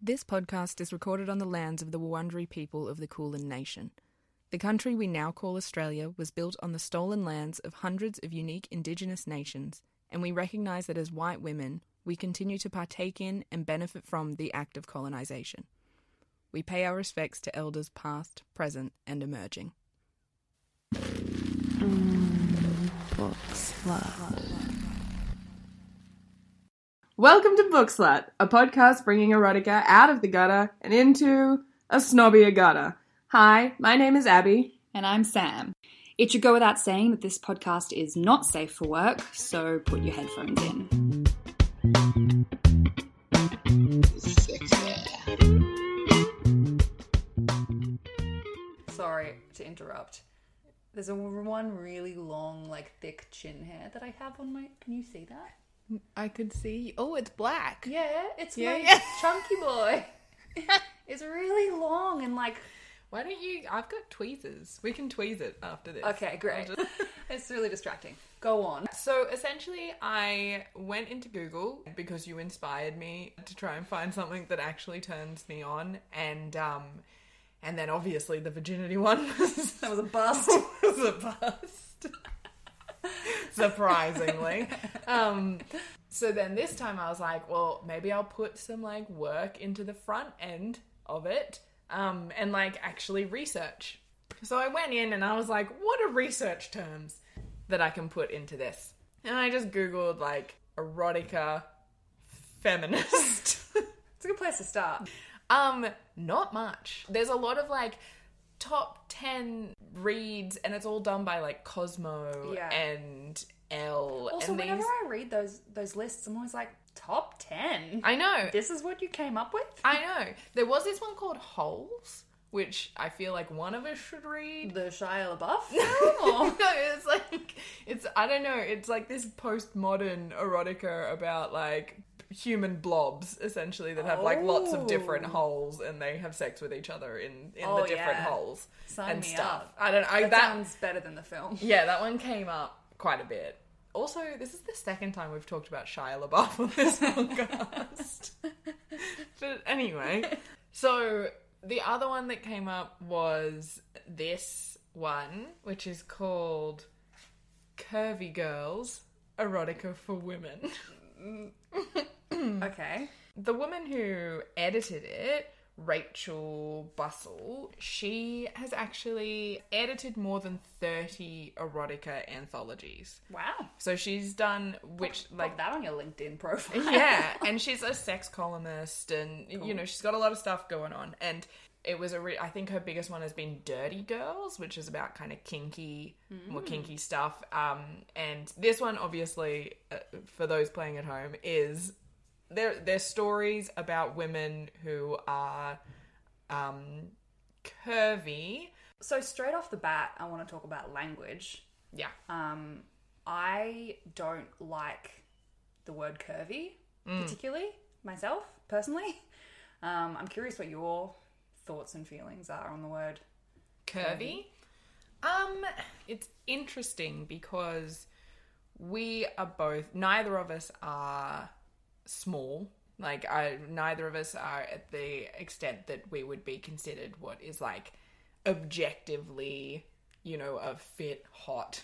This podcast is recorded on the lands of the Wurundjeri people of the Kulin Nation. The country we now call Australia was built on the stolen lands of hundreds of unique Indigenous nations, and we recognise that as white women, we continue to partake in and benefit from the act of colonisation. We pay our respects to elders past, present, and emerging. Mm, Welcome to Book Slut, a podcast bringing erotica out of the gutter and into a snobbier gutter. Hi, my name is Abby. And I'm Sam. It should go without saying that this podcast is not safe for work, so put your headphones in. Sorry to interrupt. There's a one really long, like thick chin hair that I have on my. Can you see that? I could see. Oh, it's black. Yeah, it's Yeah, my yeah. chunky boy. it's really long and like. Why don't you? I've got tweezers. We can tweeze it after this. Okay, great. Just- it's really distracting. Go on. So essentially, I went into Google because you inspired me to try and find something that actually turns me on, and um, and then obviously the virginity one was, That was a bust. was a bust. Surprisingly, um, so then this time I was like, well, maybe I'll put some like work into the front end of it, um, and like actually research. So I went in and I was like, what are research terms that I can put into this? And I just Googled like erotica feminist. It's a good place to start. um, not much. There's a lot of like top 10 reads and it's all done by like Cosmo Yeah. and Elle Also, and whenever these I read those those lists, I'm always like, top ten. I know. this is what you came up with. I know. There was this one called Holes, which I feel like one of us should read. The Shia LaBeouf film, no, it's like it's I don't know. It's like this postmodern erotica about like human blobs essentially that have like lots of different Oh. holes and they have sex with each other in in Oh, the different yeah. holes Sign and me stuff. up. I don't. I that, that sounds better than the film. yeah, that one came up quite a bit. Also, this is the second time we've talked about Shia LaBeouf on this podcast. but anyway, so the other one that came up was this one, which is called Curvy Girls Erotica for Women. Mm. Okay. The woman who edited it, Rachel Bussel, she has actually edited more than 30 erotica anthologies. Wow. So she's done which Like like that on your LinkedIn profile. yeah, and she's a sex columnist and you know, she's got a lot of stuff going on and it was a re- I think her biggest one has been Dirty Girls, which is about kind of kinky, more kinky stuff. Um, and this one, obviously, uh, for those playing at home, is they're, they're stories about women who are um, curvy. So straight off the bat, I want to talk about language. Yeah. Um, I don't like the word curvy particularly myself personally. Um, I'm curious what your thoughts and feelings are on the word. curvy. Um, it's interesting because we are both. Neither of us are small. Like, I, neither of us are at the extent that we would be considered what is like objectively, you know, a fit, hot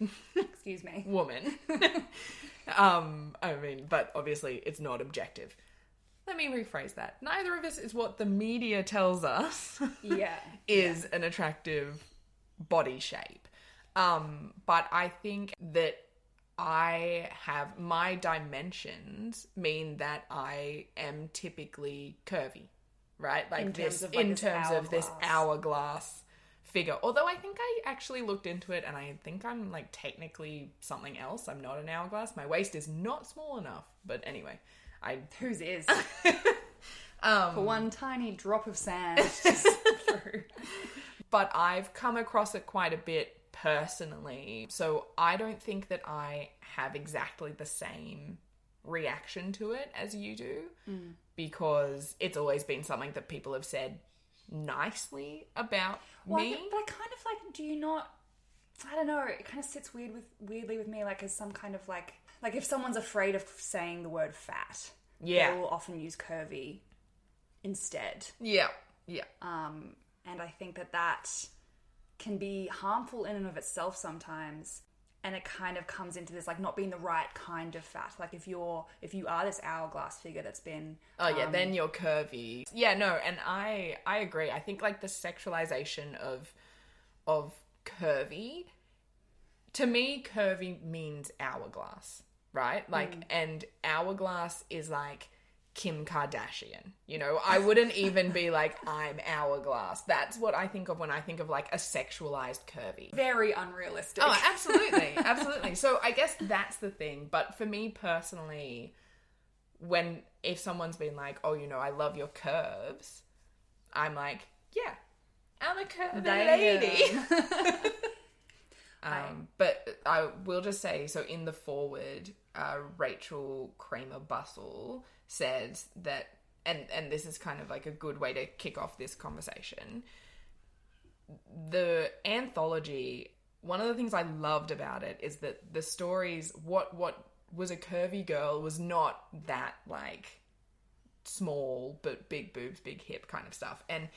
Excuse me. woman. um, I mean, but obviously it's not objective. Let me rephrase that. Neither of us is what the media tells us Yeah. is an attractive body shape. Um, but I think that I have my dimensions mean that I am typically curvy, right? Like In this like, in this terms of this hourglass. hourglass figure. Although I think I actually looked into it and I think I'm like technically something else. I'm not an hourglass. My waist is not small enough. But anyway, I Whose is? um For one tiny drop of sand but I've come across it quite a bit personally. So I don't think that I have exactly the same reaction to it as you do because it's always been something that people have said nicely about Well, me. think- but I kind of like. Do you not? I don't know. It kind of sits weird with weirdly with me, like as some kind of like like if someone's afraid of saying the word fat, Yeah. they will often use curvy instead. Yeah. Yeah. Um, and I think that that can be harmful in and of itself sometimes. And it kind of comes into this like not being the right kind of fat. Like if you're if you are this hourglass figure that's been Oh yeah, then um, you're curvy. Yeah, no, and I I agree. I think like the sexualization of of curvy to me curvy means hourglass, right? Like mm. and hourglass is like Kim Kardashian. You know, I wouldn't even be like I'm hourglass. That's what I think of when I think of like a sexualized curvy. very unrealistic. Oh, absolutely, absolutely. So I guess that's the thing. But for me personally, when if someone's been like, "Oh, you know, I love your curves," I'm like, "Yeah, I'm a curvy lady." um, but I will just say, so in the forward, uh, Rachel Kramer Bussel said that, and and this is kind of like a good way to kick off this conversation. The anthology one of the things i loved about it is that the stories what what was a curvy girl was not that like small but big boobs big hip kind of stuff. And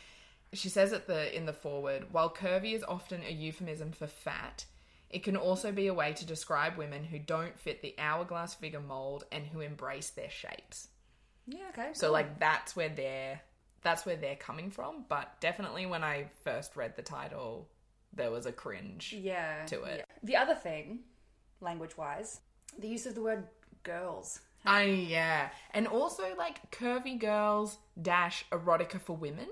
she says at the in the forward while curvy is often a euphemism for fat it can also be a way to describe women who don't fit the hourglass figure mold and who embrace their shapes yeah, okay. so like that's where they're that's where they're coming from. But definitely when I first read the title, there was a cringe. yeah to it. yeah. The other thing, language wise, the use of the word girls. I yeah. And also like curvy girls dash erotica for women.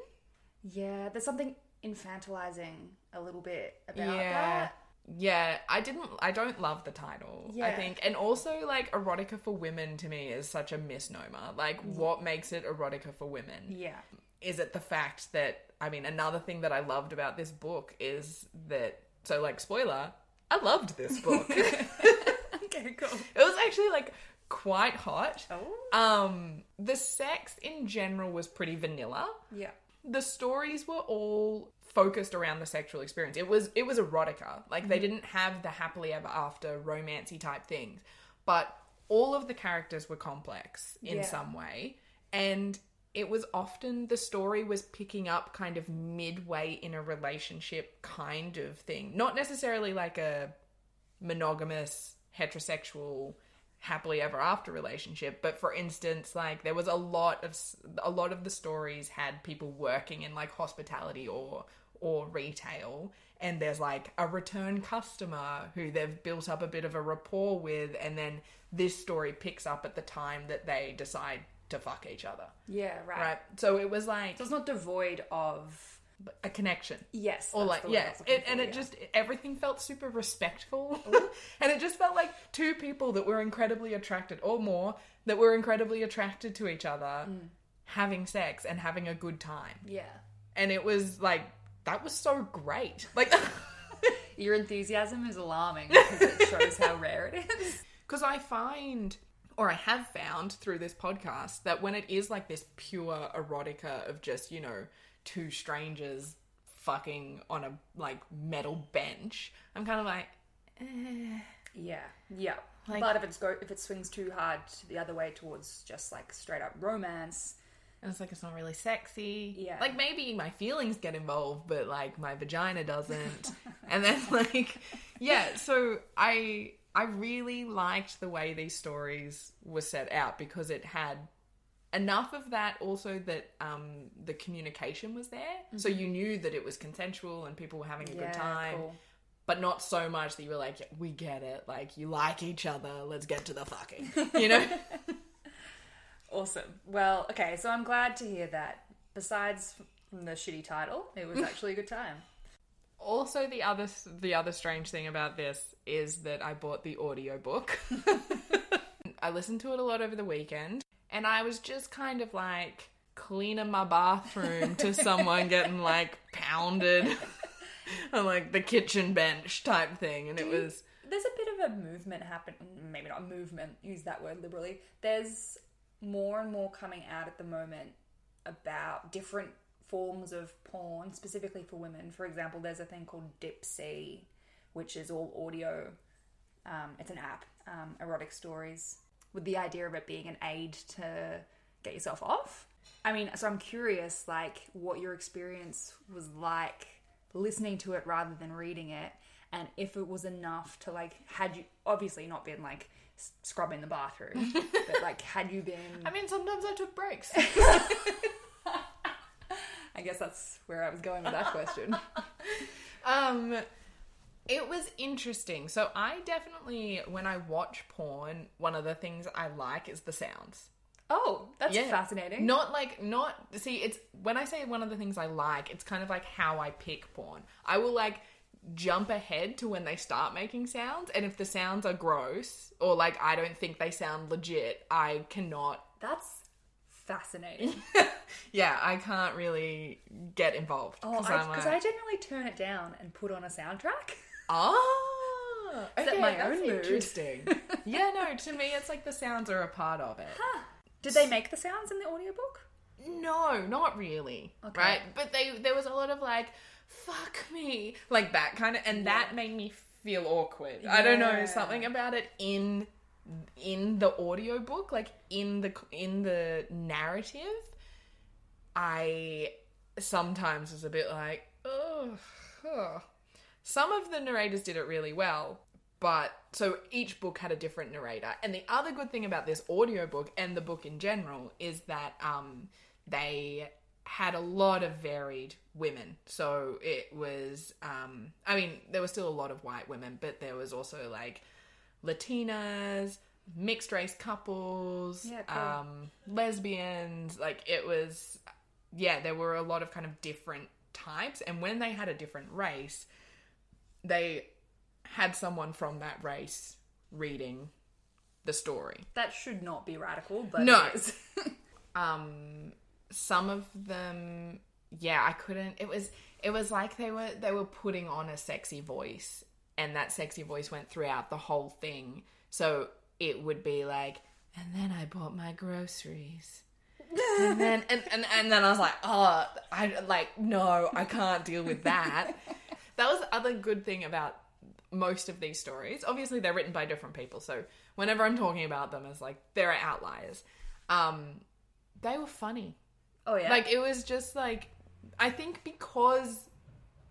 Yeah, there's something infantilizing a little bit about yeah. that. Yeah, I didn't I don't love the title. I think and also like erotica for women to me is such a misnomer. Like what makes it erotica for women? Yeah. is it the fact that I mean another thing that I loved about this book is that so like spoiler I loved this book. Okay, cool. It was actually like quite hot. Oh. Um the sex in general was pretty vanilla. Yeah. The stories were all focused around the sexual experience. It was it was erotica. Like they mm-hmm. didn't have the happily ever after romancy type things. But all of the characters were complex in Yeah. some way and it was often the story was picking up kind of midway in a relationship kind of thing. Not necessarily like a monogamous heterosexual happily ever after relationship but for instance like there was a lot of a lot of the stories had people working in like hospitality or or retail and there's like a return customer who they've built up a bit of a rapport with and then this story picks up at the time that they decide to fuck each other Yeah, right. right so it was like So it's not devoid of a connection yes, or like I yeah it, and it yeah. just everything felt super respectful and it just felt like two people that were incredibly attracted or more that were incredibly attracted to each other Mm. having sex and having a good time yeah. and it was like that was so great like Your enthusiasm is alarming because it shows how rare it is. because i find or i have found through this podcast that when it is like this pure erotica of just you know two strangers fucking on a like metal bench i'm kind of like eh. Yeah, yeah. Like- but if it's go if it swings too hard the other way towards just like straight up romance, And it's like it's not really sexy. Yeah. Like maybe my feelings get involved, but like my vagina doesn't. and then like yeah, so I I really liked the way these stories were set out because it had enough of that also that um the communication was there. So you knew that it was consensual and people were having a Mm-hmm. yeah, good time. cool. But not so much that you were like, we get it. Like you like each other. Let's get to the fucking. You know? Awesome. Well, okay, so I'm glad to hear that. Besides from the shitty title, it was actually a good time. Also, the other the other strange thing about this is that I bought the audiobook. I listened to it a lot over the weekend, and I was just kind of like cleaning my bathroom to someone getting like pounded on like the kitchen bench type thing, and it was There's a bit of a movement happen maybe not a movement, use that word liberally. There's more and more coming out at the moment about different forms of porn, specifically for women. For example, there's a thing called Dipsea, which is all audio. Um, it's an app, um, erotic stories, with the idea of it being an aid to get yourself off. I mean, so I'm curious, like, what your experience was like listening to it rather than reading it, and if it was enough to like, had you obviously not been like scrubbing the bathroom, but like, had you been? I mean, sometimes I took breaks. I guess that's where I was going with that question. um, it was interesting. So I definitely, when I watch porn, one of the things I like is the sounds. Oh, that's Yeah. fascinating. Not like not see. It's when I say one of the things I like. It's kind of like how I pick porn. I will like jump ahead to when they start making sounds, and if the sounds are gross or like I don't think they sound legit, I cannot. That's fascinating. Yeah, I can't really get involved Oh, because I'm like, I generally turn it down and put on a soundtrack. oh, Set okay, my that's own mood. interesting. yeah, no, to me it's like the sounds are a part of it. Did they make the sounds in the audiobook? No, not really. Okay. Right? But they there was a lot of like fuck me, like that kind of and that made me feel awkward. I don't know, something about it in in the audiobook, like in the in the narrative, I sometimes was a bit like, oh, some of the narrators did it really well, but so each book had a different narrator. And the other good thing about this audiobook and the book in general is that um, they had a lot of varied women. So it was, um, I mean, there was still a lot of white women, but there was also like Latinas, mixed race couples, Yeah, cool. um, lesbians. Like it was, yeah, there were a lot of kind of different types. And when they had a different race, they had someone from that race reading the story. That should not be radical, but No. Um, some of them, yeah, I couldn't. It was it was like they were they were putting on a sexy voice, and that sexy voice went throughout the whole thing. So it would be like, and then I bought my groceries. and then and, and, and then I was like, oh, I like no, I can't deal with that. that was the other good thing about most of these stories. Obviously, they're written by different people, so whenever I'm talking about them as like there are outliers. Um, they were funny. Oh yeah. Like it was just like I think because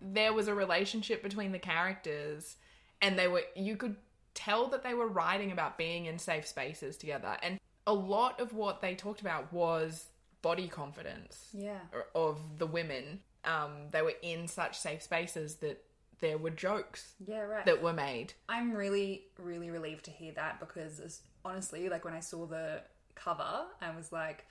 there was a relationship between the characters and they were you could tell that they were writing about being in safe spaces together and a lot of what they talked about was body confidence yeah. of the women um they were in such safe spaces that there were jokes Yeah, right. that were made I'm really, really relieved to hear that because honestly, like when I saw the cover, I was like, like,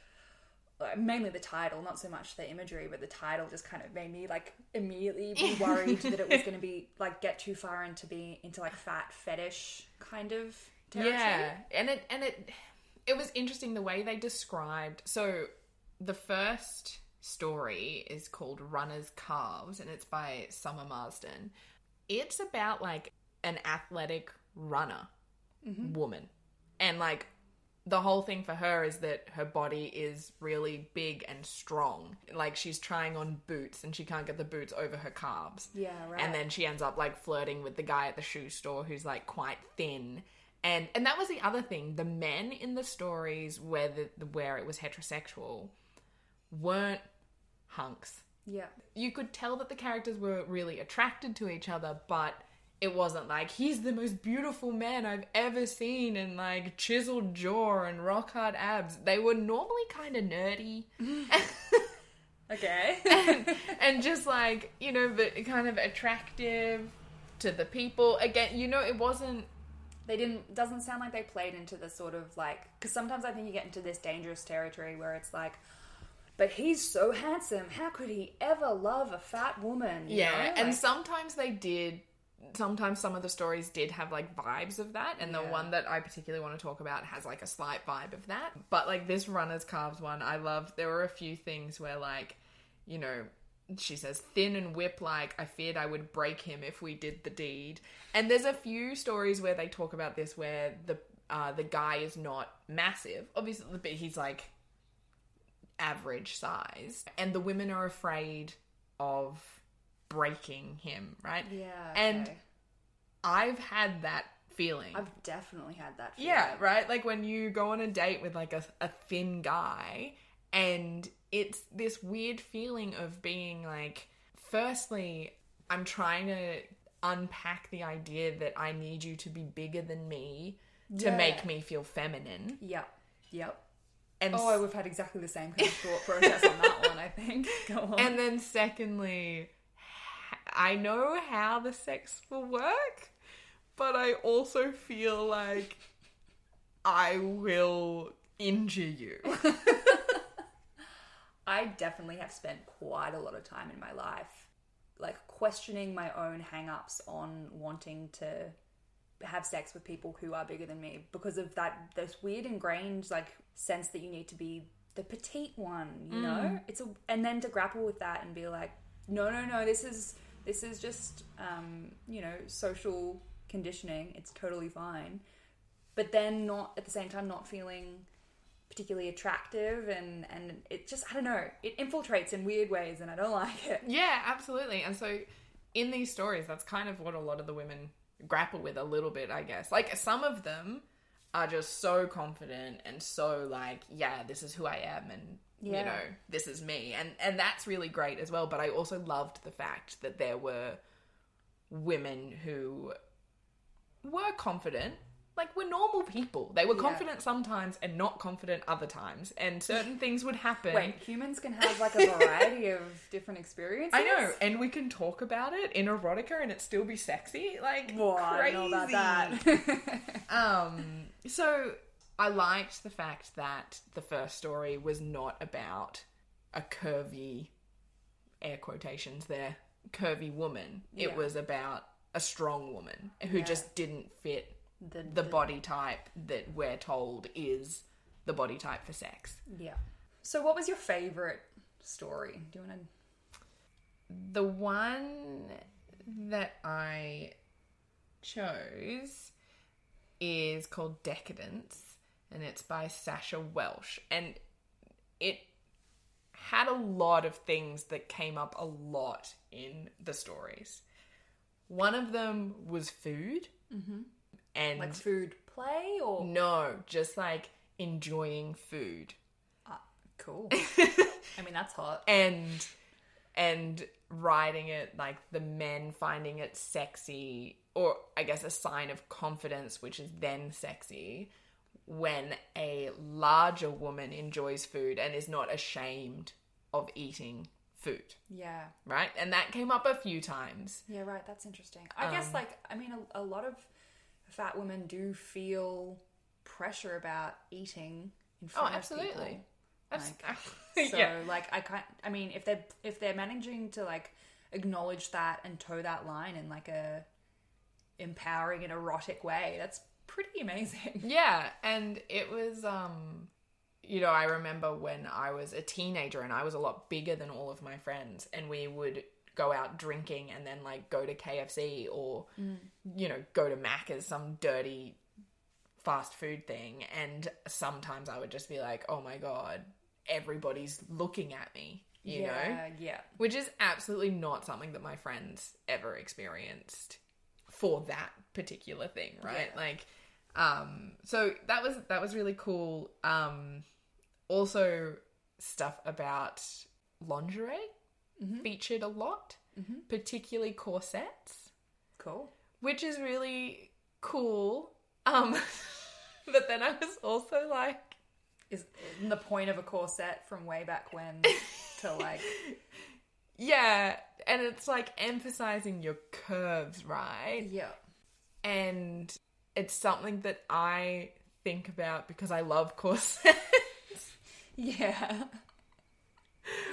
Uh, mainly the title, not so much the imagery, but the title just kind of made me like immediately be worried that it was going to be like get too far into be into like fat fetish kind of territory. Yeah, and it and it it was interesting the way they described. So the first story is called Runner's Calves, and it's by Sommer Marsden. It's about like an athletic runner mm-hmm. woman, and like the whole thing for her is that her body is really big and strong. Like she's trying on boots and she can't get the boots over her calves. Yeah, right. And then she ends up like flirting with the guy at the shoe store who's like quite thin. And and that was the other thing. The men in the stories where the where it was heterosexual weren't hunks. yeah, You could tell that the characters were really attracted to each other, but it wasn't like he's the most beautiful man I've ever seen and like chiseled jaw and rock hard abs. They were normally kind of nerdy okay. and just like you know, but kind of attractive to the people. Again, you know, it wasn't. they didn't doesn't sound like they played into the sort of like because sometimes i think you get into this dangerous territory where it's like but he's so handsome how could he ever love a fat woman Yeah, know? and Like, sometimes they did. Sometimes some of the stories did have like vibes of that, and the one that I particularly want to talk about has like a slight vibe of that. But like this runner's calves one, I love. There were a few things where like, you know, she says thin and whip like I feared I would break him if we did the deed. And there's a few stories where they talk about this where the uh, the guy is not massive, obviously, but he's like average size, and the women are afraid of breaking him, right? yeah and. I've had that feeling. i've definitely had that feeling. yeah, right? Like when you go on a date with like a, a thin guy And it's this weird feeling of being like, firstly, I'm trying to unpack the idea that I need you to be bigger than me to Yeah. make me feel feminine. Yep. Yep. And Oh, we've had exactly the same kind of thought process on that one, I think. Go on. And then secondly, I know how the sex will work, but I also feel like I will injure you. I definitely have spent quite a lot of time in my life like questioning my own hang-ups on wanting to have sex with people who are bigger than me because of that this weird ingrained like sense that you need to be the petite one, you know? Mm. It's a and then to grapple with that and be like, no, no, no, this is this is just um, you know, social conditioning. It's totally fine. But then not at the same time not feeling particularly attractive and and it just I don't know it infiltrates in weird ways and I don't like it. Yeah, absolutely. And so in these stories, that's kind of what a lot of the women grapple with a little bit, I guess. Like some of them are just so confident and so like, yeah, this is who I am and you know, this is me. And and that's really great as well, but I also loved the fact that there were women who were confident like we're normal people. They were Yeah. confident sometimes and not confident other times, and certain things would happen. Wait, humans can have like a variety of different experiences. I know, and we can talk about it in erotica and it still be sexy. Like I crazy. don't know about that. Um, so I liked the fact that the first story was not about a curvy, air quotations there, curvy woman. Yeah. It was about a strong woman who Yeah. just didn't fit the, the body type that we're told is the body type for sex. yeah. So, what was your favorite story? Do you want to? The one that I chose is called Decadence and it's by Sasha Welsh and it had a lot of things that came up a lot in the stories. One of them was food mm-hmm. and Like food play or no, just like enjoying food. Ah, cool? I mean, that's hot. and and writing it like the men finding it sexy or i guess a sign of confidence which is then sexy when a larger woman enjoys food and is not ashamed of eating food Yeah. right and that came up a few times Yeah, right. That's interesting. I guess, Um, like, I mean, a, a lot of fat women do feel pressure about eating in oh front of absolutely people. Abs- So, yeah like, I can't. I mean, if they're if they're managing to like acknowledge that and toe that line in like a empowering and erotic way, that's pretty amazing. Yeah, and it was um you know, I remember when I was a teenager and I was a lot bigger than all of my friends and we would go out drinking and then like go to KFC or you know, go to Macca's some dirty fast food thing and sometimes I would just be like, "Oh my god, everybody's looking at me." You know? yeah, yeah, which is absolutely not something that my friends ever experienced for that particular thing right? Yeah. like um so that was that was really cool. Um also stuff about lingerie featured a lot particularly corsets. Cool. which is really cool um but then i was also like Is the point of a corset from way back when to like yeah and it's like emphasizing your curves right yeah, and it's something that I think about because I love corsets. yeah,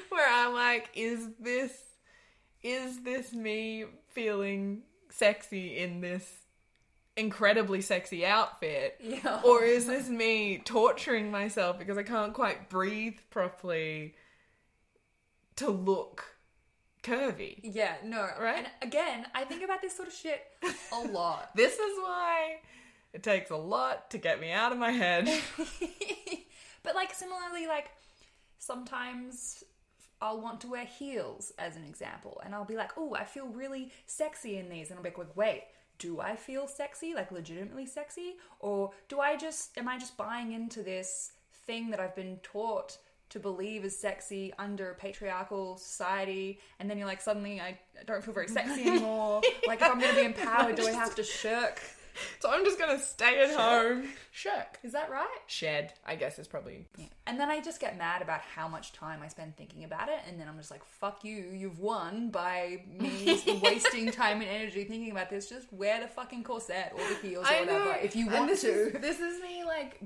where I'm like, is this is this me feeling sexy in this incredibly sexy outfit? yeah. Or is this me torturing myself because I can't quite breathe properly to look curvy? Yeah, no, Right? And again, I think about this sort of shit a lot. This is why it takes a lot to get me out of my head. but like similarly, like sometimes I'll want to wear heels as an example, and I'll be like, "Oh, I feel really sexy in these," and I'll be like, "Wait." Do I feel sexy, like legitimately sexy, or do I just am I just buying into this thing that I've been taught to believe is sexy under a patriarchal society, and then you're like, suddenly I don't feel very sexy anymore. Like, if I'm going to be empowered, do I have to shirk? So I'm just gonna stay at home. Shirk. Is that right? Shed, I guess is probably. And then I just get mad about how much time I spend thinking about it, and then I'm just like, "Fuck you! You've won by me wasting time and energy thinking about this. Just wear the fucking corset or the heels or whatever know. if you want this to." Is, this is me like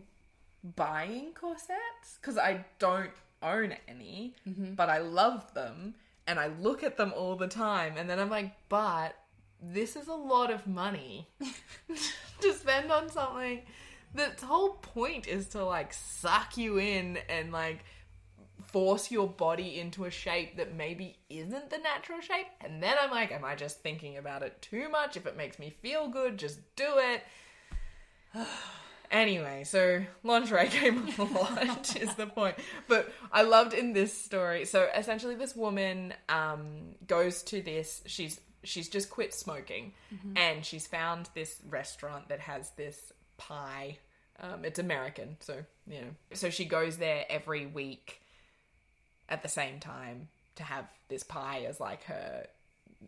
buying corsets because I don't own any, mm-hmm. but I love them and I look at them all the time, and then I'm like, but this is a lot of money to spend on something. That's whole point is to like suck you in and like force your body into a shape that maybe isn't the natural shape. And then I'm like, am I just thinking about it too much? If it makes me feel good, just do it. Anyway, so lingerie came up a lot is the point. But I loved in this story. So essentially, this woman um, goes to this. She's she's just quit smoking, and she's found this restaurant that has this pie. Um, it's American, so you know. So she goes there every week at the same time to have this pie as like her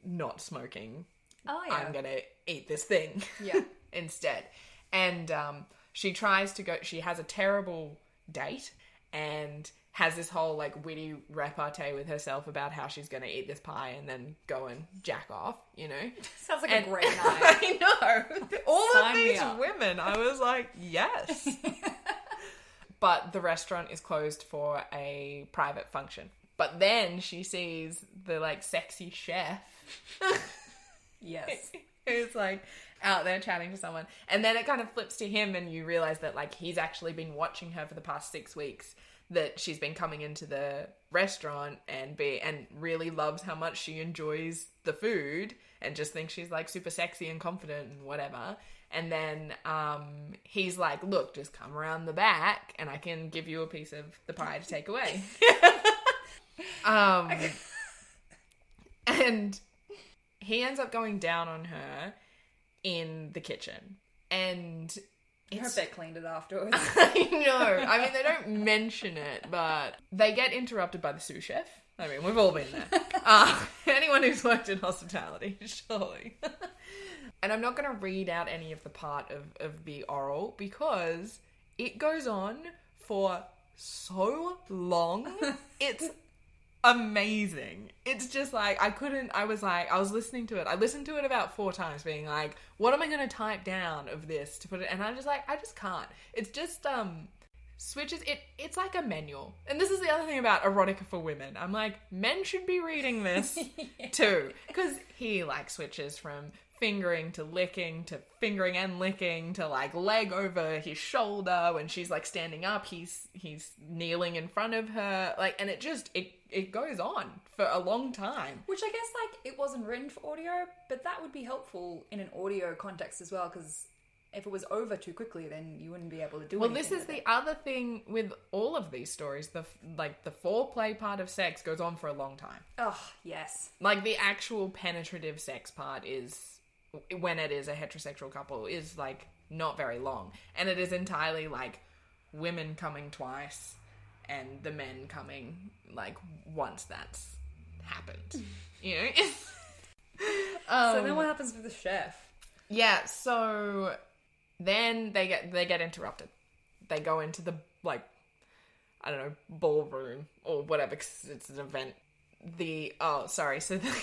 not smoking Oh yeah, I'm gonna eat this thing. Yeah. instead. And um, she tries to go. She has a terrible date and has this whole like witty repartee with herself about how she's gonna eat this pie and then go and jack off. You know. sounds like And- a great night. I know. All Sign of these women, I was like, yes. but the restaurant is closed for a private function. But then she sees the like sexy chef yes, who's like out there chatting to someone. And then it kind of flips to him and you realize that like he's actually been watching her for the past 6 weeks that she's been coming into the restaurant and be and really loves how much she enjoys the food and just thinks she's like super sexy and confident and whatever. And then um he's like, "Look, just come around the back and I can give you a piece of the pie to take away." um and he ends up going down on her in the kitchen. And I hope they cleaned it afterwards. I know. I mean, they don't mention it, but they get interrupted by the sous chef. I mean, we've all been there. Uh, anyone who's worked in hospitality, surely. and I'm not going to read out any of the part of, of the oral because it goes on for so long. It's amazing. It's just like I couldn't I was like I was listening to it. I listened to it about 4 times being like what am I going to type down of this to put it and I'm just like I just can't. It's just um switches it it's like a manual. And this is the other thing about erotica for women. I'm like men should be reading this too cuz he like switches from fingering to licking to fingering and licking to like leg over his shoulder. When she's like standing up he's he's kneeling in front of her. Like and it just it it goes on for a long time. Which I guess like it wasn't written for audio, but that would be helpful in an audio context as well because if it was over too quickly, then you wouldn't be able to do. well this is the it. other thing with all of these stories. The like the foreplay part of sex goes on for a long time. Oh yes, like the actual penetrative sex part is when it is a heterosexual couple is like not very long. And it is entirely like women coming twice and the men coming like once that's happened. You know? Um, so then what happens with the chef? yeah so then they get they get interrupted. They go into the like i don't know ballroom or whatever because it's an event. The oh sorry so the,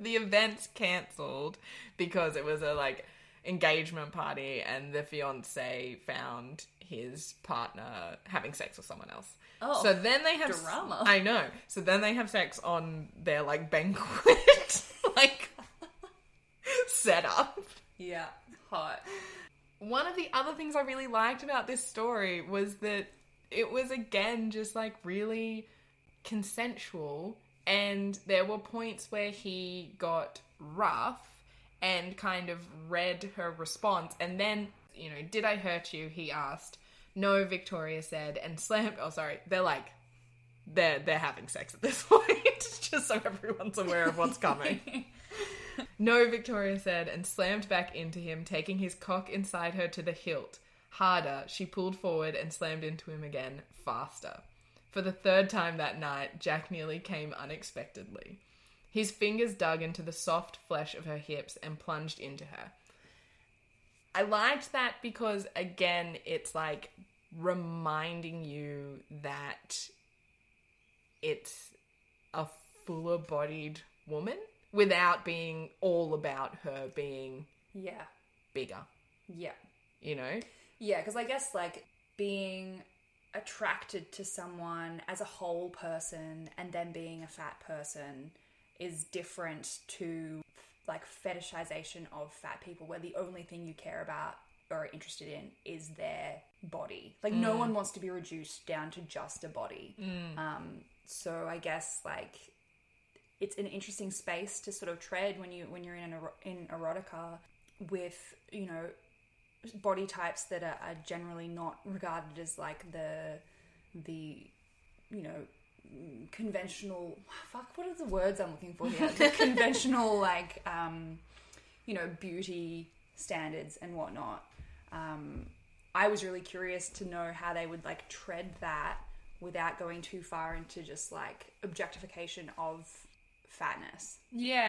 the event's cancelled because it was a like engagement party and the fiance found his partner having sex with someone else Oh, so then they have drama. i know so then they have sex on their like banquet like setup Yeah, hot. one of the other things I really liked about this story was that it was again just like really consensual, and there were points where he got rough and kind of read her response, and then, you know, did I hurt you? He asked. No, Victoria said, and slammed. Oh, sorry, they're like. They're they're having sex at this point, just so everyone's aware of what's coming. No, Victoria said, and slammed back into him, taking his cock inside her to the hilt. Harder, she pulled forward and slammed into him again, faster. For the third time that night, Jack nearly came unexpectedly. His fingers dug into the soft flesh of her hips and plunged into her. I liked that because, again, it's like reminding you that it's a fuller bodied woman without being all about her being Yeah. bigger, Yeah. you know? Yeah, because I guess like being attracted to someone as a whole person and then being a fat person is different to like fetishization of fat people where the only thing you care about or are interested in is their body. Like no one wants to be reduced down to just a body. Um, so I guess like it's an interesting space to sort of tread when you when you're in an ero- in erotica with you know body types that are, are generally not regarded as like the the you know conventional fuck what are the words i'm looking for here? The conventional like um you know beauty standards and whatnot. Um i was really curious to know how they would like tread that without going too far into just like objectification of fatness. Yeah.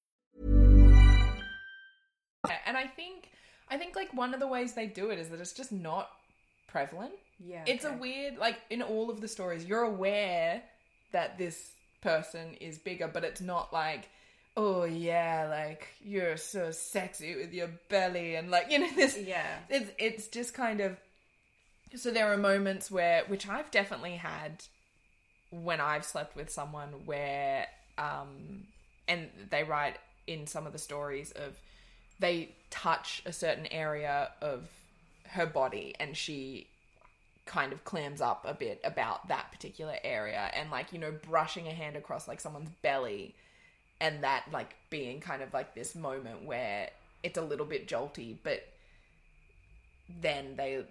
Think one of the ways they do it is that it's just not prevalent. yeah It's a weird like in all of the stories you're aware that this person is bigger, but it's not like oh yeah, like you're so sexy with your belly and like you know this yeah it's it's just kind of so there are moments where which I've definitely had when I've slept with someone where um and they write in some of the stories of they touch a certain area of her body and she kind of clams up a bit about that particular area and like you know brushing a hand across like someone's belly and that like being kind of like this moment where it's a little bit jolty but then they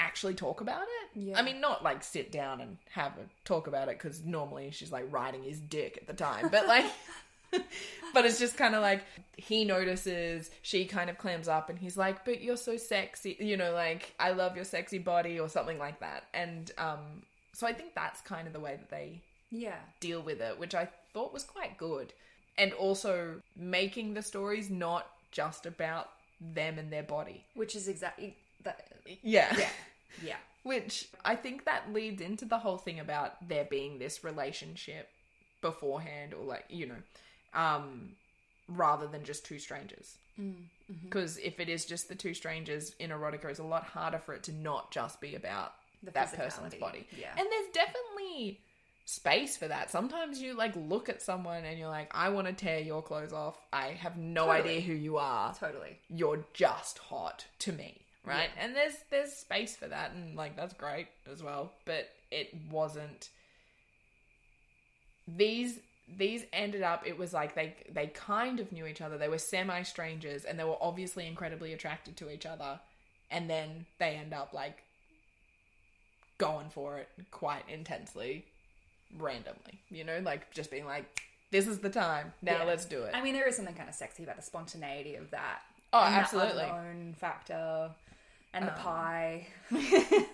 actually talk about it Yeah. i mean not like sit down and have a talk about it because normally she's like riding his dick at the time but like but it's just kind of like he notices she kind of clams up and he's like but you're so sexy you know like i love your sexy body or something like that. And um so i think that's kind of the way that they yeah. deal with it which i thought was quite good. And also making the stories not just about them and their body. Which is exactly that yeah. yeah. Yeah. Which I think that leads into the whole thing about there being this relationship beforehand or like, you know, um rather than just two strangers. Because if it is just the two strangers in erotica, it's a lot harder for it to not just be about The that person's body. yeah. And there's definitely space for that. Sometimes you like look at someone and you're like, I want to tear your clothes off. I have no Totally. idea who you are totally you're just hot to me right and there's there's space for that and like that's great as well but it wasn't these these ended up it was like they they kind of knew each other they were semi strangers and they were obviously incredibly attracted to each other and then they end up like going for it quite intensely randomly you know like just being like this is the time now Yeah. let's do it I mean, there is something kind of sexy about the spontaneity of that. Oh, and absolutely. Unknown factor and the pie.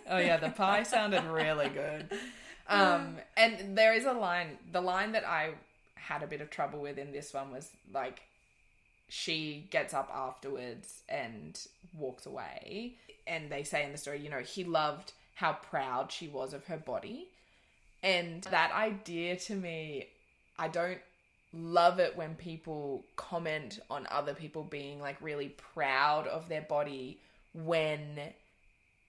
Oh yeah, the pie sounded really good. Um, and there is a line. The line that I had a bit of trouble with in this one was like, she gets up afterwards and walks away, and they say in the story, you know, he loved how proud she was of her body, and that idea to me, I don't love it when people comment on other people being like really proud of their body when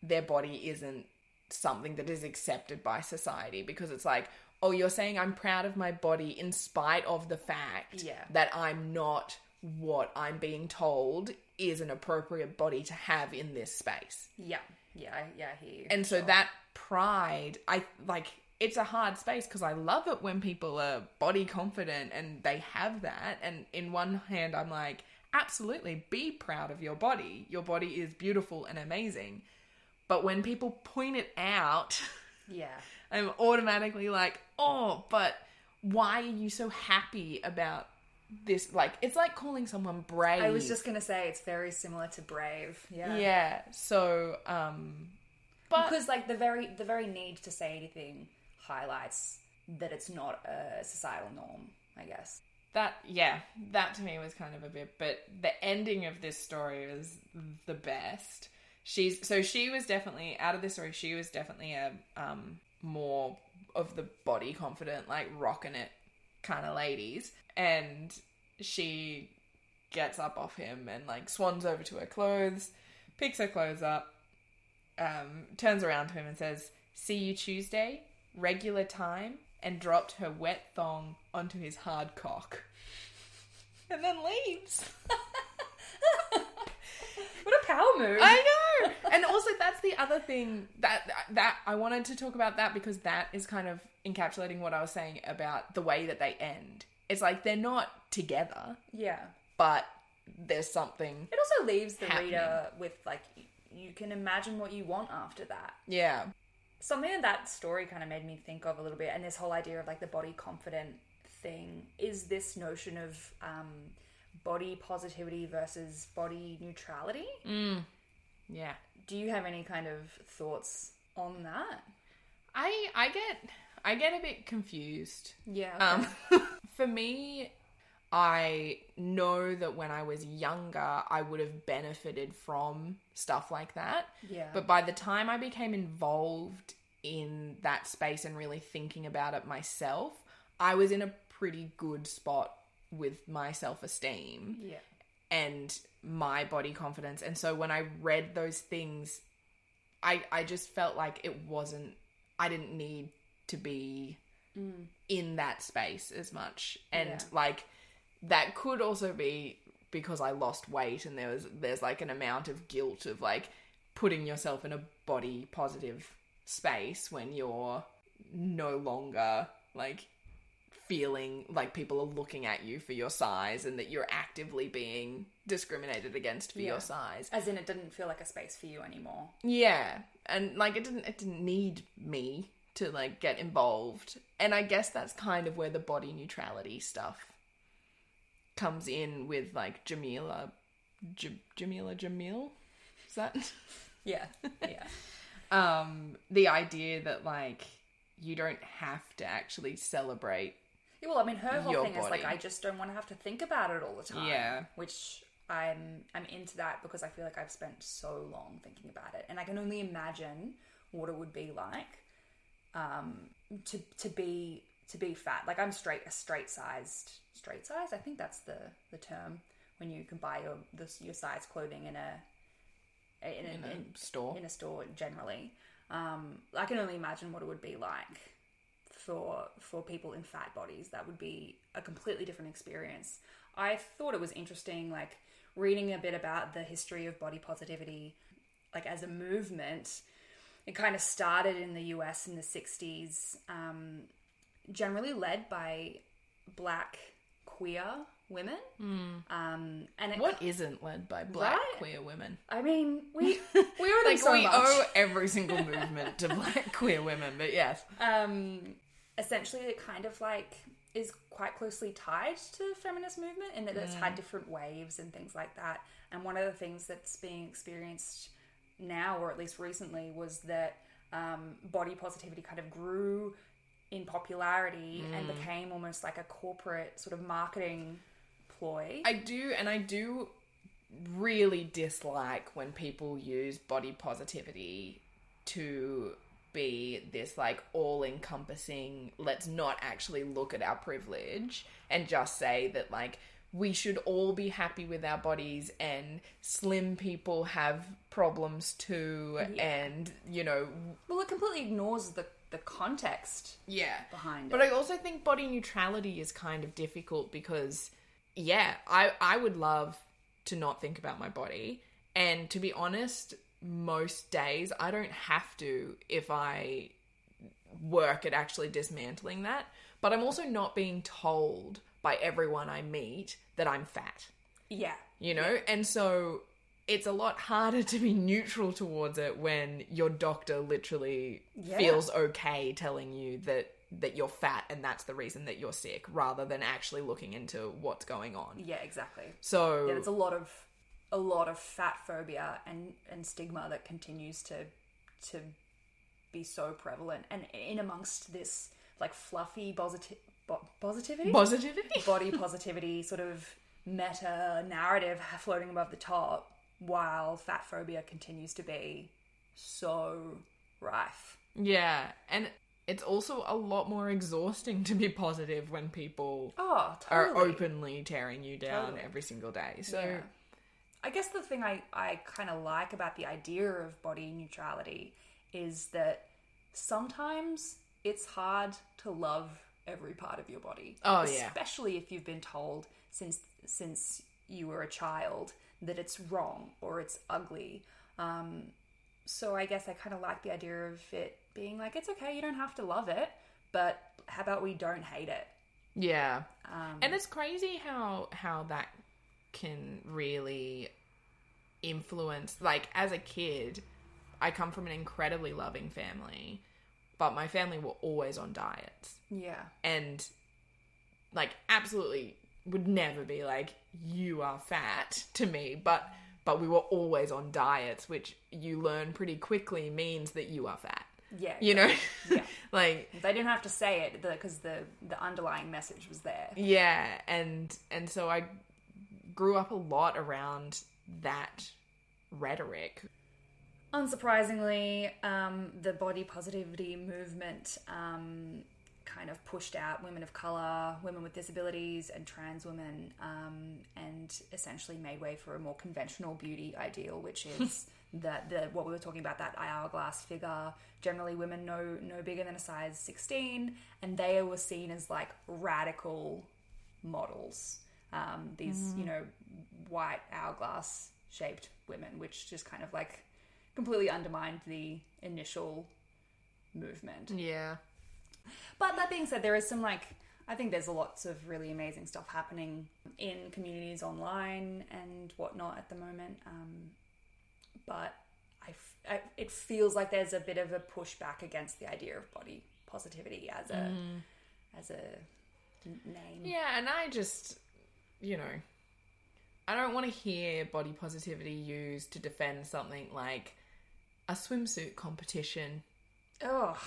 their body isn't something that is accepted by society. Because it's like oh you're saying i'm proud of my body in spite of the fact Yeah. that i'm not what i'm being told is an appropriate body to have in this space Yeah. Yeah, yeah, I hear you. and so Sure. that pride i like it's a hard space because i love it when people are body confident and they have that and in one hand i'm like absolutely be proud of your body your body is beautiful and amazing but when people point it out yeah, i'm automatically like oh but why are you so happy about this like it's like calling someone brave I was just gonna say it's very similar to Brave. Yeah, yeah so um but because like the very the very need to say anything highlights that it's not a societal norm. I guess. That yeah, that to me was kind of a bit. But the ending of this story was the best. She's so she was definitely out of this story. She was definitely a um more of the body confident, like rocking it kind of ladies, and she gets up off him and like swans over to her clothes, picks her clothes up, um, turns around to him and says, "See you Tuesday, regular time," and dropped her wet thong onto his hard cock, and then leaves. What a power move! I know, and also that's the other thing that that I wanted to talk about that because that is kind of encapsulating what I was saying about the way that they end. It's like they're not together, yeah. but there's something. It also leaves the Happening. reader with like you can imagine what you want after that. Yeah, Something that that story kind of made me think of a little bit, and this whole idea of like the body confident thing is this notion of um, body positivity versus body neutrality. Yeah. Do you have any kind of thoughts on that? I I get I get a bit confused. Yeah. Um, for me, I know that when I was younger, I would have benefited from stuff like that. Yeah. But by the time I became involved in that space and really thinking about it myself, I was in a pretty good spot with my self esteem yeah. And my body confidence. And so when I read those things, I I just felt like it wasn't I didn't need to be mm. in that space as much. And Yeah. like that could also be because I lost weight and there was there's like an amount of guilt of like putting yourself in a body positive space when you're no longer like feeling like people are looking at you for your size and that you're actively being discriminated against for Yeah. your size. As in, it didn't feel like a space for you anymore. Yeah, and like it didn't it didn't need me to like get involved. And I guess that's kind of where the body neutrality stuff comes in with like Jameela J- Jameela Jamil. Is that Yeah. Yeah. um the idea that like you don't have to actually celebrate Yeah, well, I mean, her whole Your thing is like. I just don't want to have to think about it all the time. Yeah. Which I'm I'm into that because I feel like I've spent so long thinking about it, and I can only imagine what it would be like um, to to be to be fat. Like I'm straight a straight sized straight size. I think that's the the term when you can buy your this, your size clothing in a in a, in a in- store. in a store generally. Um, I can only imagine what it would be like for for people in fat bodies. That would be a completely different experience. I thought it was interesting, like reading a bit about the history of body positivity, like as a movement. It kind of started in the US in the '60s, um, generally led by black queer women. Um, and it, what isn't led by black Right? queer women? I mean, we we Like so we much. owe every single movement to black queer women, but yes. um, essentially it kind of like is quite closely tied to the feminist movement in that it's had different waves and things like that. And one of the things that's being experienced now, or at least recently, was that um, body positivity kind of grew in popularity and became almost like a corporate sort of marketing ploy. I do, and I do really dislike when people use body positivity to be this like all encompassing, let's not actually look at our privilege and just say that like we should all be happy with our bodies and slim people have problems too and you know well, it completely ignores the the context yeah behind it. but it. i also think body neutrality is kind of difficult because yeah i i would love to not think about my body and to be honest most days I don't have to if I work at actually dismantling that. But I'm also not being told by everyone I meet that I'm fat, Yeah. you know? And so it's a lot harder to be neutral towards it when your doctor literally Yeah. feels okay telling you that that you're fat and that's the reason that you're sick rather than actually looking into what's going on. Yeah, exactly. So Yeah, there's a lot of a lot of fat phobia and and stigma that continues to to be so prevalent and in amongst this like fluffy positive positivity positivity. body positivity sort of meta narrative floating above the top while fat phobia continues to be so rife Yeah, and it's also a lot more exhausting to be positive when people oh are openly tearing you down Totally. every single day. So Yeah. I guess the thing I, I kind of like about the idea of body neutrality is that sometimes it's hard to love every part of your body. Oh, yeah. Especially if you've been told since since you were a child that it's wrong or it's ugly. Um, so I guess I kind of like the idea of it being like it's okay, you don't have to love it, but how about we don't hate it? yeah, Um, and it's crazy how how that can really influence. Like as a kid, I come from an incredibly loving family, but my family were always on diets. yeah. and like absolutely would never be like you are fat to me but but we were always on diets which you learn pretty quickly means that you are fat Yeah. you know Yeah. like They didn't have to say it because the the underlying message was there. yeah and and so i grew up a lot around that rhetoric Unsurprisingly, um, the body positivity movement um, kind of pushed out women of color, women with disabilities, and trans women, um, and essentially made way for a more conventional beauty ideal, which is that the what we were talking about that hourglass figure. Generally, women no no bigger than a size sixteen, and they were seen as like radical models. Um, these you know white hourglass shaped women, which just kind of like completely undermined the initial movement. yeah But that being said, there is some like I think there's lots of really amazing stuff happening in communities online and whatnot at the moment. Um, but I, I- it feels like there's a bit of a pushback against the idea of body positivity as a as a name. yeah and i just you know i don't want to hear body positivity used to defend something like a swimsuit competition Oh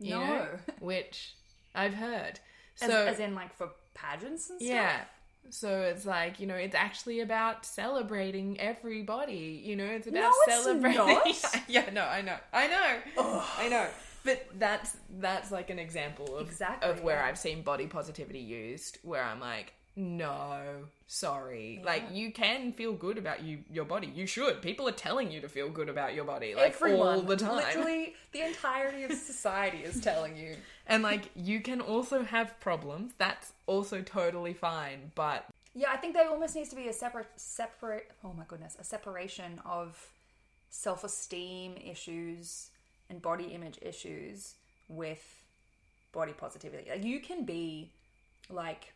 no, know, which I've heard. So as, as in like for pageants and stuff. yeah, so it's like you know, it's actually about celebrating everybody. You know, it's about No, it's celebrating. yeah, no, I know, I know, I know. But that's that's like an example of Exactly, of where yeah. I've seen body positivity used, where I'm like, no, sorry. Like you can feel good about you your body. You should. People are telling you to feel good about your body, like Everyone, all the time. Literally, the entirety of society is telling you. And like you can also have problems. That's also totally fine. But Yeah, I think there almost needs to be a separate, separate. Oh my goodness, a separation of self-esteem issues and body image issues with body positivity. Like you can be like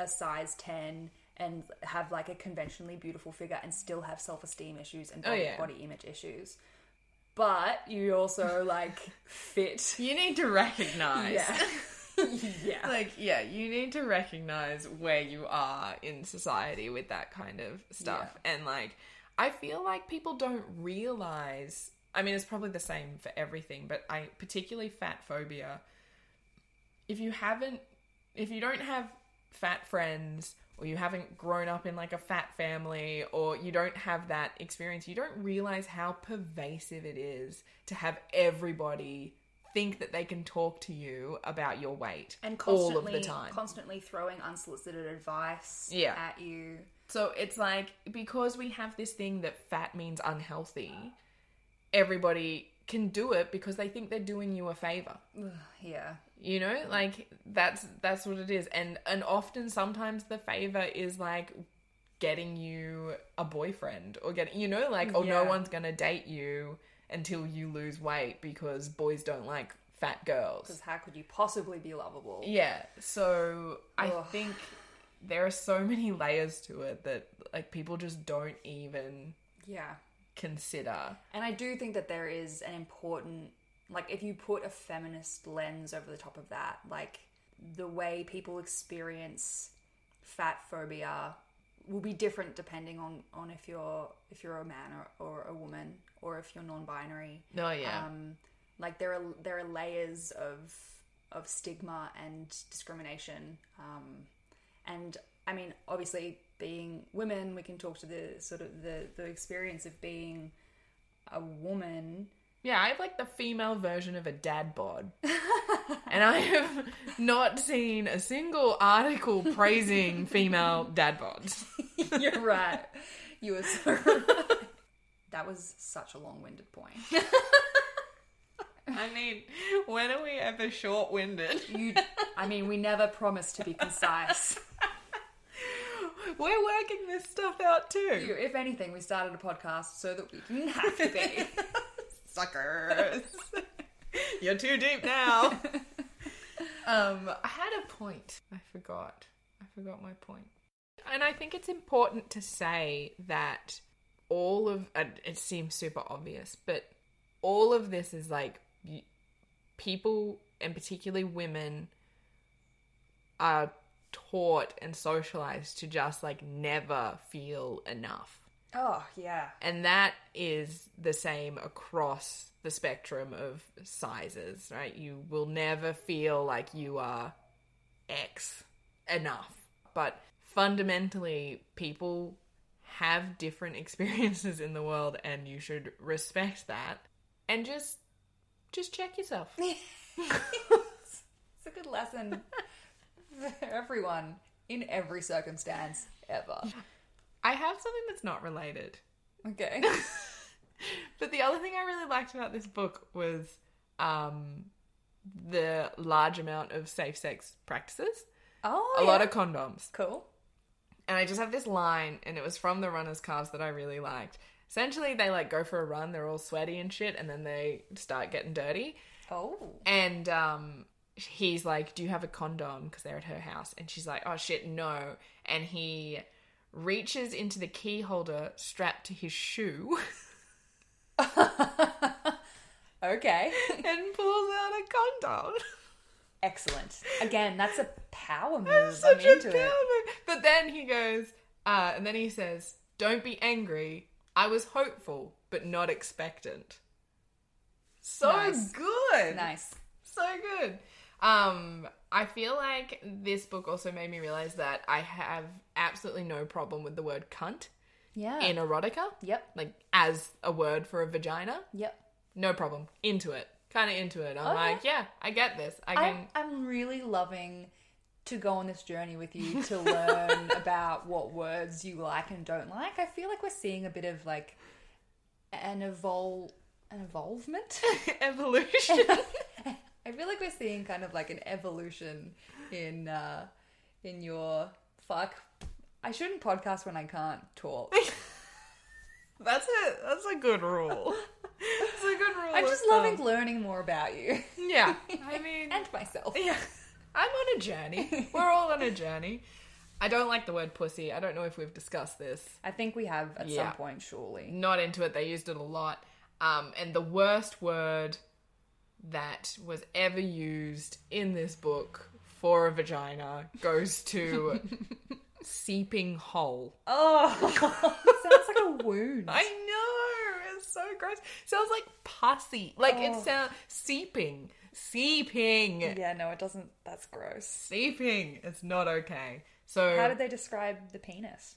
a size ten and have like a conventionally beautiful figure and still have self-esteem issues and oh, body, yeah. body image issues. But you also like fit. you need to recognize. Yeah. yeah. Like, yeah, you need to recognize where you are in society with that kind of stuff. And like, I feel like people don't realize. I mean, it's probably the same for everything, but I particularly fat phobia. If you haven't, if you don't have fat friends, or you haven't grown up in like a fat family, or you don't have that experience, you don't realize how pervasive it is to have everybody think that they can talk to you about your weight and all constantly, of the time. constantly throwing unsolicited advice Yeah. at you. So it's like because we have this thing that fat means unhealthy, everybody can do it because they think they're doing you a favor. Yeah, You know, like that's that's what it is. And and often sometimes the favor is like getting you a boyfriend or getting, you know, like, oh, Yeah. no one's gonna date you until you lose weight because boys don't like fat girls. Because how could you possibly be lovable? Yeah. So I think there are so many layers to it that like people just don't even Yeah. consider. And I do think that there is an important, like, if you put a feminist lens over the top of that, like, the way people experience fat phobia will be different depending on, on if you're if you're a man or, or a woman or if you're non-binary. Oh yeah. Um, like there are there are layers of of stigma and discrimination. Um, and I mean, obviously, being women, we can talk to the sort of the the experience of being a woman. Yeah, I have like the female version of a dad bod. and I have not seen a single article praising female dad bods. You're right. You were so right. That was such a long-winded point. I mean, when are we ever short winded? You, I mean, we never promise to be concise. We're working this stuff out too. You- If anything, we started a podcast so that we didn't have to be. Suckers. You're too deep now. um, I had a point. I forgot. I forgot my point. And I think it's important to say that all of and it seems super obvious, but all of this is like people, and particularly women, are taught and socialized to just like never feel enough. Oh yeah. And that is the same across the spectrum of sizes, right? You will never feel like you are X enough. But fundamentally, people have different experiences in the world and you should respect that and just just check yourself. It's a good lesson for everyone in every circumstance ever. I have something that's not related. Okay. But the other thing I really liked about this book was um, the large amount of safe sex practices. Oh, a lot of condoms. cool. And I just have this line, and it was from the runner's calves that I really liked. Essentially, they like go for a run, they're all sweaty and shit, and then they start getting dirty. Oh, And um, he's like, Do you have a condom? Because they're at her house. And she's like, Oh shit, no. And he reaches into the key holder strapped to his shoe okay. and pulls out a condom. Excellent. Again, that's a power move. That's I'm such a power it. move. But then he goes, uh, and then he says, Don't be angry. I was hopeful, but not expectant. So Nice. good. Nice. So good. Um, I feel like this book also made me realize that I have absolutely no problem with the word cunt Yeah. in erotica. Yep. Like as a word for a vagina. Yep. No problem. Into it. Kind of into it. I'm Okay. like, yeah, I get this. I can. I'm, I'm really loving to go on this journey with you to learn about what words you like and don't like. I feel like we're seeing a bit of like an evol an evolvement. Evolution. I feel like we're seeing kind of like an evolution in uh in your fuck. I shouldn't podcast when I can't talk. That's a that's a good rule. It's a good rule. I'm just loving thumb. learning more about you Yeah, I mean, and myself. yeah, I'm on a journey. We're all on a journey. I don't like the word pussy. I don't know if we've discussed this. I think we have at Yeah. some point, surely. Not into it. They used it a lot. Um, and the worst word that was ever used in this book for a vagina goes to seeping hole. Oh, sounds like a wound. I know. It's so gross. sounds like pussy. Like it Oh. sounds seeping. Seeping. Yeah, no, it doesn't. That's gross. Seeping. It's not okay. So How did they describe the penis?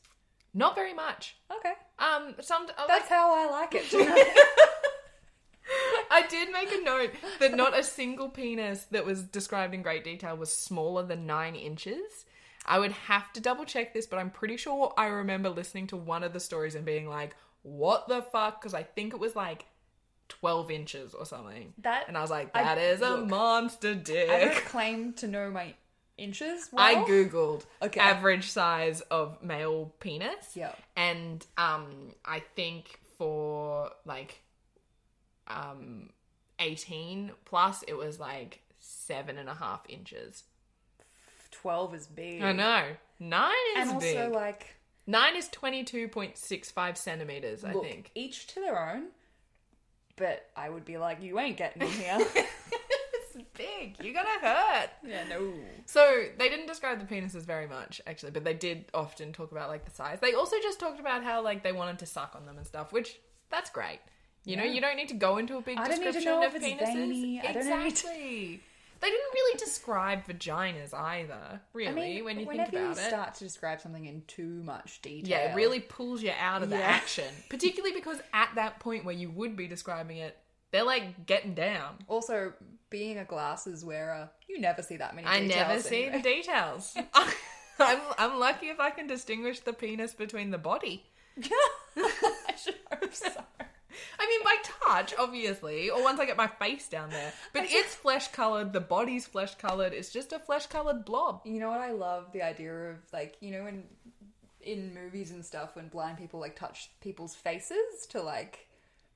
not very much. Okay, Um some uh, that's like, how I like it. I did make a note that not a single penis that was described in great detail was smaller than nine inches. I would have to double check this, but I'm pretty sure I remember listening to one of the stories and being like, what the fuck? Because I think it was like 12 inches or something. That- and I was like, I- that is a look, monster I dick. don't claim to know my inches. I googled Okay. average size of male penis. Yep. And um I think for like um 18 plus it was like seven and a half inches. twelve is big. I know. Nine is and also big. like Nine is twenty two point six five centimeters, I look, think. each to their own. But I would be like, you ain't getting in here. it's big. You're gonna hurt. yeah, no. So they didn't describe the penises very much, actually, but they did often talk about like the size. They also just talked about how like they wanted to suck on them and stuff, which that's great. You know, you don't need to go into a big I don't need to description know of penises. veiny. I don't need to- exactly. They didn't really describe vaginas either, really, I mean, when you think about you it. start to describe something in too much detail, Yeah, it really pulls you out of the Yeah. action. Particularly because at that point where you would be describing it, they're like getting down. Also, being a glasses wearer, you never see that many. I never see anyway. the details. I'm I'm lucky if I can distinguish the penis between the body. I should hope so. I mean, by touch, obviously, or once I get my face down there. But it's flesh colored. The body's flesh colored. It's just a flesh colored blob. You know what I love? The idea of like you know in in movies and stuff when blind people like touch people's faces to like.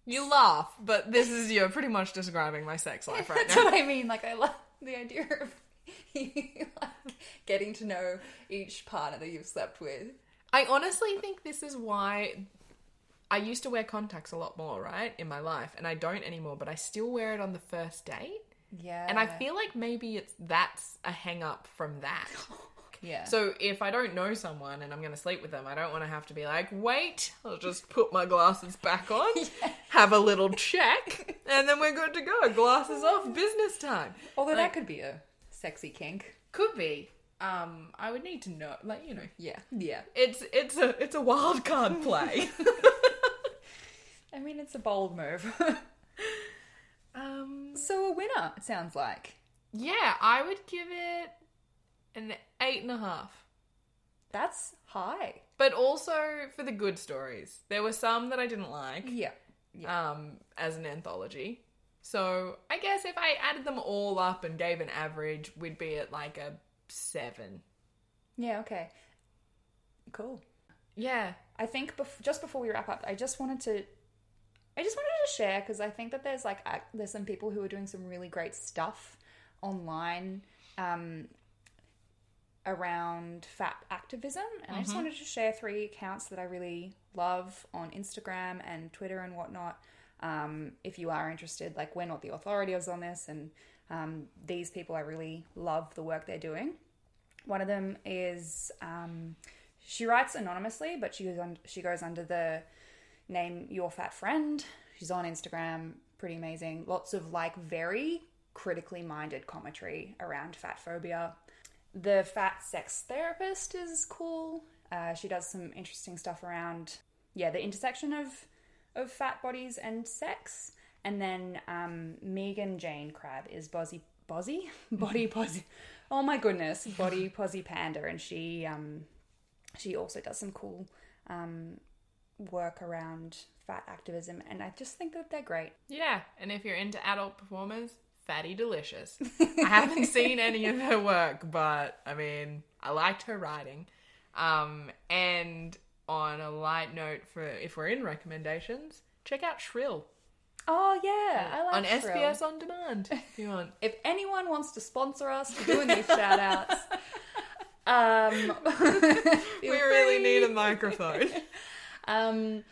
You laugh, but this is you're pretty much describing my sex life right That's now. what I mean. Like I love the idea of like getting to know each partner that you've slept with. I honestly think this is why I used to wear contacts a lot more, right, in my life, and I don't anymore. But I still wear it on the first date. Yeah, And I feel like maybe it's that's a hang up from that. yeah. So if I don't know someone and I'm going to sleep with them, I don't want to have to be like, wait, I'll just put my glasses back on, have a little check, and then we're good to go. Glasses off, business time. although like- that could be a sexy kink. Could be. Um, I would need to know, like you know, Yeah, yeah. it's it's a it's a wild card play. I mean, it's a bold move. um, so a winner, it sounds like. yeah, I would give it an eight and a half. That's high. But also for the good stories, there were some that I didn't like. Yeah. um, as an anthology. So I guess if I added them all up and gave an average, we'd be at like a seven. Yeah, okay. Cool. Yeah. I think bef- just before we wrap up, I just wanted to, I just wanted to share because I think that there's like there's some people who are doing some really great stuff online um, around fat activism, and I just wanted to share three accounts that I really love on Instagram and Twitter and whatnot. Um, if you are interested, like we're not the authorities on this, and um, these people I really love the work they're doing. One of them is um, she writes anonymously, but she goes on, she goes under the name Your Fat Friend. She's on Instagram, pretty amazing. Lots of like very critically minded commentary around fat phobia. The fat sex therapist is cool. Uh, she does some interesting stuff around yeah the intersection of of fat bodies and sex. And then um, Megan Jayne Crabbe is Bozzy Bozzy Body Posy. Oh my goodness, Body Posi Panda, and she um, she also does some cool um, work around fat activism, and I just think that they're great. Yeah. And if you're into adult performers, Fatty Delicious. I haven't seen any of her work, but I mean, I liked her writing. Um, and on a light note, for if we're in recommendations, check out Shrill Oh yeah, I like on Shrill. SBS On Demand if you want. If anyone wants to sponsor us for doing these shout outs, um, We really need a microphone. Um,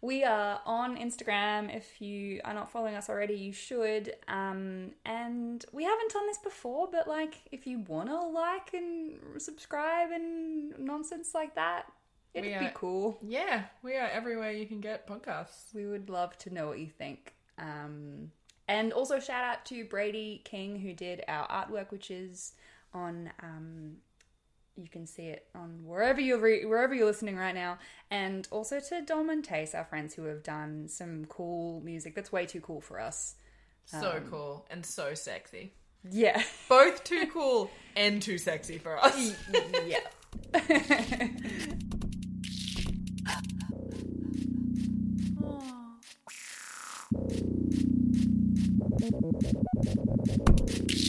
we are on Instagram. If you are not following us already, you should. Um, and we haven't done this before, but like, if you want to like and subscribe and nonsense like that, it'd We be cool. Yeah, we are everywhere you can get podcasts. We would love to know what you think. Um, and also shout out to Brady King who did our artwork, which is on. Um, you can see it on wherever you're re- wherever you're listening right now, and also to Dom and Tace, our friends who have done some cool music that's way too cool for us. So um, cool and so sexy. Yeah, Both too cool and too sexy for us. yeah.